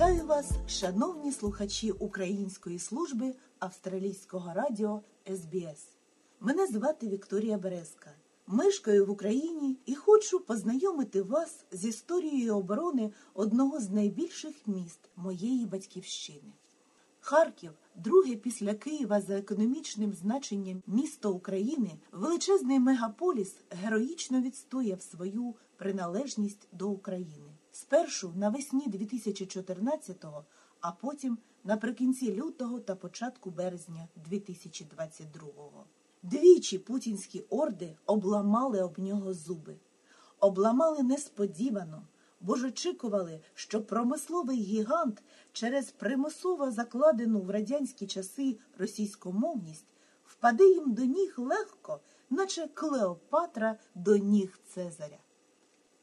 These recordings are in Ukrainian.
Вітаю вас, шановні слухачі Української служби австралійського радіо СБС. Мене звати Вікторія Березка. Мешкаю в Україні і хочу познайомити вас з історією оборони одного з найбільших міст моєї батьківщини. Харків, друге після Києва за економічним значенням місто України, величезний мегаполіс героїчно відстояв свою приналежність до України. Спершу навесні 2014-го, а потім наприкінці лютого та початку березня 2022-го. Двічі путінські орди обламали об нього зуби, обламали несподівано, бо ж очікували, що промисловий гігант через примусово закладену в радянські часи російськомовність впаде їм до ніг легко, наче Клеопатра до ніг Цезаря.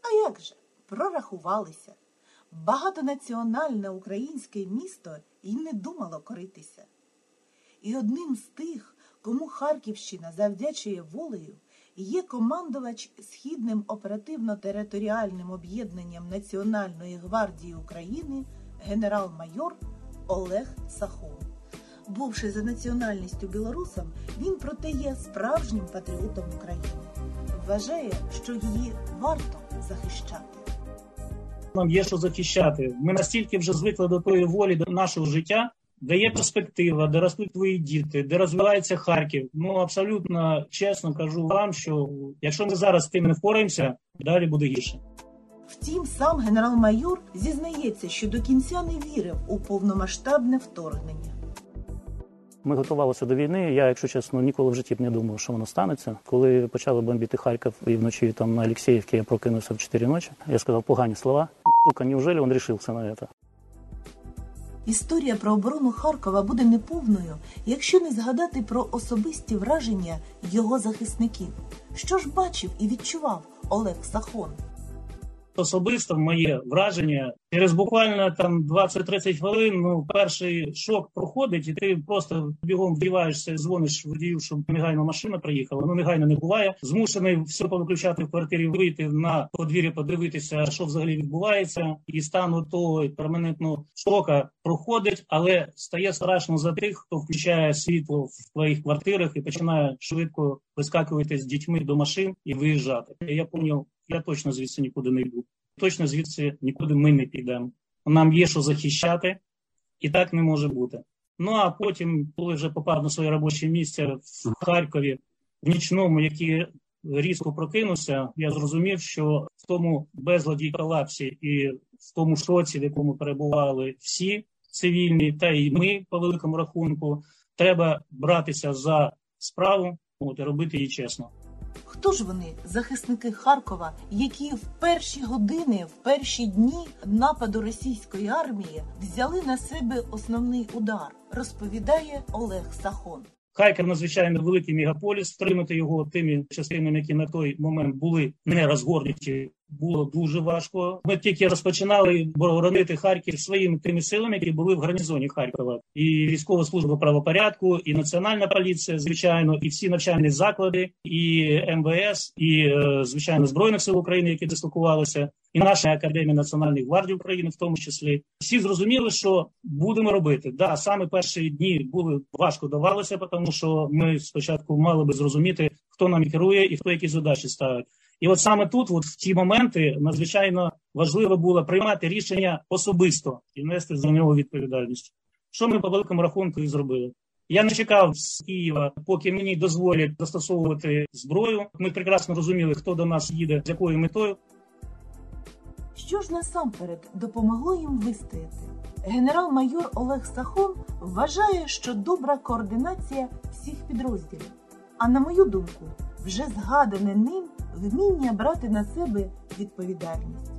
А як же? Прорахувалися. Багатонаціональне українське місто і не думало коритися. І одним з тих, кому Харківщина завдячує волею, є командувач Східним оперативно-територіальним об'єднанням Національної гвардії України генерал-майор Олег Сахон. Бувши за національністю білорусом, він проте є справжнім патріотом України. Вважає, що її варто захищати. Нам є що захищати. Ми настільки вже звикли до тої волі до нашого життя, де є перспектива, де ростуть твої діти, де розвивається Харків. Ну абсолютно чесно кажу вам, що якщо ми зараз з тим не впораємося, далі буде гірше. Втім, сам генерал-майор зізнається, що до кінця не вірив у повномасштабне вторгнення. Ми готувалися до війни. Я, якщо чесно, ніколи в житті б не думав, що воно станеться. Коли почали бомбити Харків і вночі там на Олексіївці я прокинувся в 4 ночі. Я сказав погані слова. Сука, неужели він рішився на це? Історія про оборону Харкова буде неповною, якщо не згадати про особисті враження його захисників. Що ж бачив і відчував Олег Сахон? Особисто моє враження через буквально там 20-30 хвилин. Ну, перший шок проходить, і ти просто бігом вдіваєшся, дзвониш водію, щоб негайно машина приїхала. Ну негайно не буває. Змушений все повиключати в квартирі, вийти на подвір'я, подивитися, що взагалі відбувається, і стан того перманентного шока проходить, але стає страшно за тих, хто включає світло в твоїх квартирах і починає швидко вискакувати з дітьми до машин і виїжджати. Я поняв, я точно звідси нікуди не йду. Точно звідси нікуди ми не підемо. Нам є що захищати, і так не може бути. Ну а потім, коли вже попав на своє робоче місце в Харкові, в нічному, який різко прокинувся, я зрозумів, що в тому безладі колапсі і в тому шоці, в якому перебували всі цивільні, та й ми по великому рахунку, треба братися за справу от, і робити її чесно. Хто ж вони, захисники Харкова, які в перші години, в перші дні нападу російської армії взяли на себе основний удар, розповідає Олег Сахон. Харків надзвичайно великий мегаполіс. Втримати його тими частинами, які на той момент були не розгорнуті, було дуже важко. Ми тільки розпочинали боронити Харків своїми тими силами, які були в гарнізоні Харкова, і військова служба правопорядку, і національна поліція, звичайно, і всі навчальні заклади, і МВС, і звичайно збройних сил України, які дислокувалися, і наша академія національної гвардії України, в тому числі, всі зрозуміли, що будемо робити. Да, саме перші дні були важко давалося, тому що ми спочатку мали би зрозуміти, хто нам керує і хто які задачі ставить. І от саме тут, от в ті моменти, надзвичайно важливо було приймати рішення особисто і нести за нього відповідальність. Що ми по великому рахунку і зробили? Я не чекав з Києва, поки мені дозволять застосовувати зброю. Ми прекрасно розуміли, хто до нас їде, з якою метою. Що ж насамперед допомогло їм вистояти? Генерал-майор Олег Сахон вважає, що добра координація всіх підрозділів. А на мою думку, вже згадане ним вміння брати на себе відповідальність.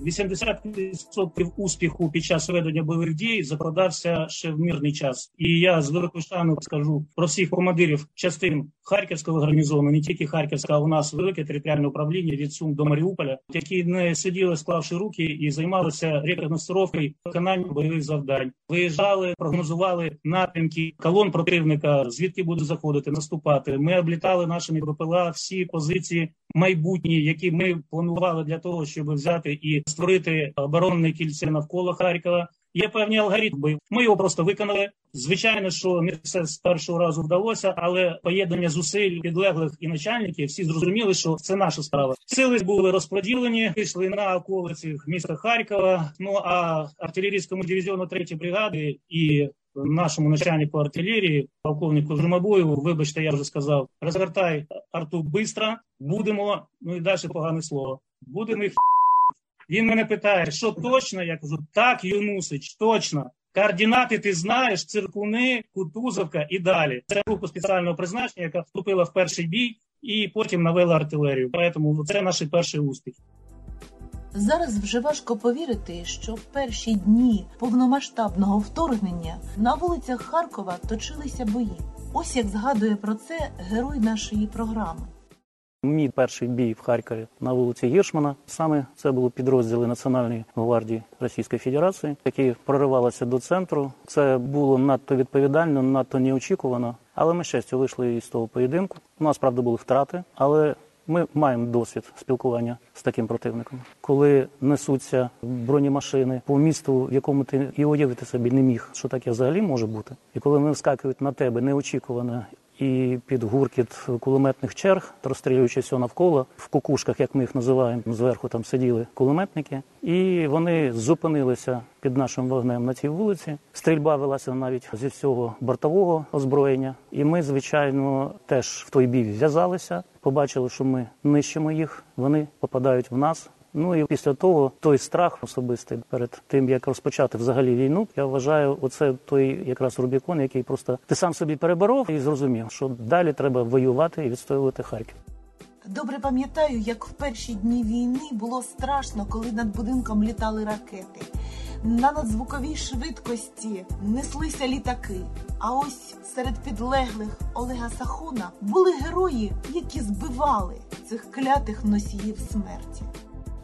80% успіху під час ведення бойових дій закладався ще в мирний час. І я з великою шаною скажу про всіх командирів частин харківського гарнізону, не тільки Харківська, а у нас велике територіальне управління від Сум до Маріуполя, які не сиділи, склавши руки, і займалися рекогностировкою виконання бойових завдань. Виїжджали, прогнозували напрямки колон противника, звідки буде заходити, наступати. Ми облітали нашими БПЛА всі позиції майбутні, які ми планували для того, щоб взяти і створити оборонне кільце навколо Харкова. Є певні алгоритми. Ми його просто виконали. Звичайно, що не все з першого разу вдалося, але поєднання зусиль підлеглих і начальників всі зрозуміли, що це наша справа. Сили були розподілені, пішли на околиці міста Харкова. Ну а артилерійському дивізіону 3 бригади і нашому начальнику артилерії, полковнику Журмабоєву, вибачте, я вже сказав, розвертай арту бистро, будемо. Ну і далі погане слово. Будемо їх. Він мене питає, що точно? Я кажу, так, Юнусич, точно. Координати ти знаєш, циркуни, Кутузовка і далі. Це група спеціального призначення, яка вступила в перший бій і потім навела артилерію. Тому це наш перший успіх. Зараз вже важко повірити, що в перші дні повномасштабного вторгнення на вулицях Харкова точилися бої. Ось як згадує про це герой нашої програми. Мій перший бій в Харкові на вулиці Гіршмана. Саме це були підрозділи Національної гвардії Російської Федерації, які проривалися до центру. Це було надто відповідально, надто неочікувано. Але ми щастя вийшли із того поєдинку. У нас правда були втрати, але ми маємо досвід спілкування з таким противником. Коли несуться бронемашини по місту, в якому ти і уявити собі не міг, що таке взагалі може бути, і коли вони вскакують на тебе неочікувано і під гуркіт кулеметних черг, розстрілюючи все навколо в кукушках, як ми їх називаємо, зверху там сиділи кулеметники, і вони зупинилися під нашим вогнем на цій вулиці. Стрільба велася навіть зі всього бортового озброєння. І ми, звичайно, теж в той бій зв'язалися. Побачили, що ми нищимо їх, вони попадають в нас. Ну і після того той страх особистий перед тим, як розпочати взагалі війну, я вважаю, оце той якраз Рубікон, який просто ти сам собі переборов і зрозумів, що далі треба воювати і відстоювати Харків. Добре пам'ятаю, як в перші дні війни було страшно, коли над будинком літали ракети. На надзвуковій швидкості неслися літаки. А ось серед підлеглих Олега Сахона були герої, які збивали цих клятих носіїв смерті.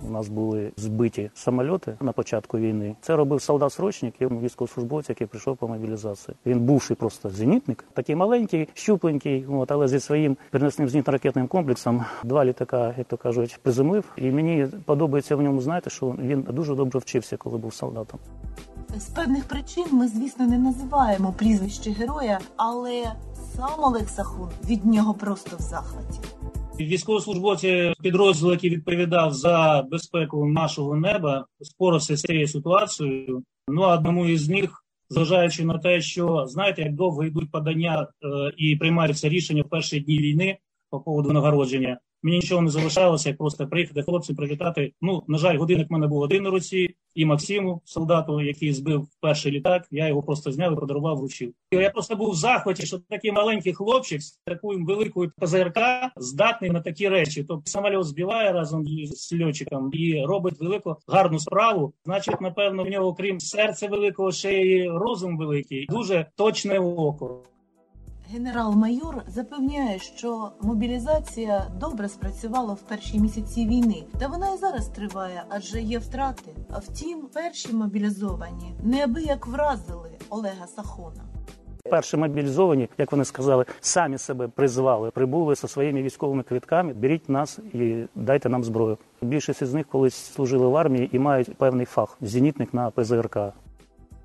У нас були збиті самольоти на початку війни. Це робив солдат-срочник, військовослужбовець, який прийшов по мобілізації. Він бувший просто зенітник, такий маленький, щупленький, от, але зі своїм переносним зенітно-ракетним комплексом два літака, як то кажуть, приземлив. І мені подобається в ньому, знаєте, що він дуже добре вчився, коли був солдатом. З певних причин ми, звісно, не називаємо прізвище героя, але сам Олег Сахун від нього просто в захваті. Військовослужбовці підрозділу, який відповідав за безпеку нашого неба, спорався з цією ситуацією. Ну а одному із них, зважаючи на те, що знаєте, як довго йдуть подання е, і приймаються рішення в перші дні війни по поводу нагородження. Мені нічого не залишалося, як просто приїхати хлопці, привітати. Ну, на жаль, годинник в мене був один на руці, і Максиму, солдату, який збив перший літак, я його просто зняв і подарував вручив. Я просто був в захваті, що такий маленький хлопчик з такою великою ПЗРК здатний на такі речі. Тобто самоліт збиває разом з льотчиком і робить велику гарну справу. Значить, напевно, в нього, крім серця великого, ще й розум великий, дуже точне око. Генерал-майор запевняє, що мобілізація добре спрацювала в перші місяці війни, та вона і зараз триває, адже є втрати. А втім, перші мобілізовані неабияк вразили Олега Сахона. Перші мобілізовані, як вони сказали, самі себе призвали, прибули зі своїми військовими квитками. Беріть нас і дайте нам зброю. Більшість із них колись служили в армії і мають певний фах зенітник на ПЗРК.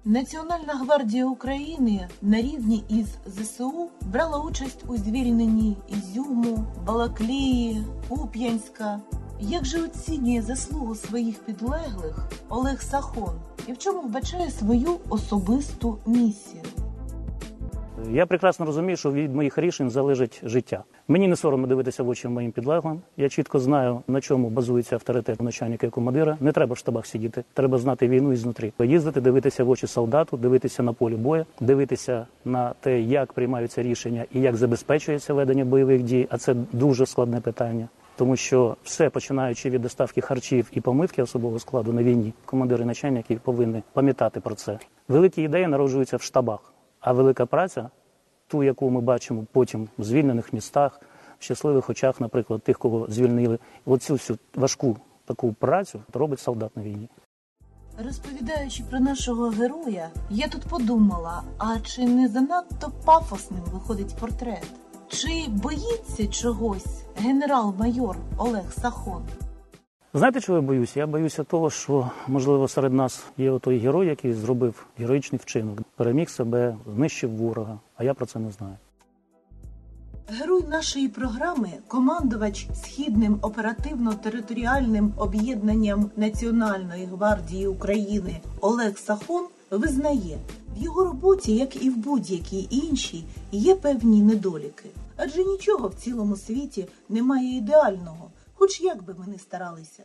Національна гвардія України на рівні із ЗСУ брала участь у звільненні Ізюму, Балаклії, Куп'янська. Як же оцінює заслугу своїх підлеглих Олег Сахон і в чому вбачає свою особисту місію? Я прекрасно розумію, що від моїх рішень залежить життя. Мені не соромно дивитися в очі моїм підлеглим. Я чітко знаю, на чому базується авторитет начальника і командира. Не треба в штабах сидіти. Треба знати війну ізнутрі. Їздити, дивитися в очі солдату, дивитися на полі бою, дивитися на те, як приймаються рішення і як забезпечується ведення бойових дій. А це дуже складне питання. Тому що все починаючи від доставки харчів і помивки особового складу на війні, командири начальники повинні пам'ятати про це. Великі ідеї народжуються в штабах. А велика праця, ту, яку ми бачимо потім в звільнених містах, в щасливих очах, наприклад, тих, кого звільнили, оцю всю важку таку працю робить солдат на війні. Розповідаючи про нашого героя, я тут подумала: а чи не занадто пафосним виходить портрет? Чи боїться чогось генерал-майор Олег Сахон? Знаєте, чого я боюся? Я боюся того, що можливо серед нас є той герой, який зробив героїчний вчинок, переміг себе, знищив ворога. А я про це не знаю. Герой нашої програми, командувач східним оперативно-територіальним об'єднанням Національної гвардії України Олег Сахон визнає, в його роботі, як і в будь-якій іншій, є певні недоліки. Адже нічого в цілому світі немає ідеального, хоч як би ми не старалися.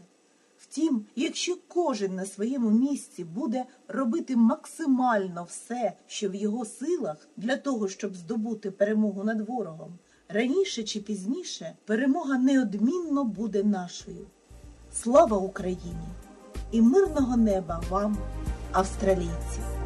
Втім, якщо кожен на своєму місці буде робити максимально все, що в його силах, для того, щоб здобути перемогу над ворогом, раніше чи пізніше перемога неодмінно буде нашою. Слава Україні! І мирного неба вам, австралійці!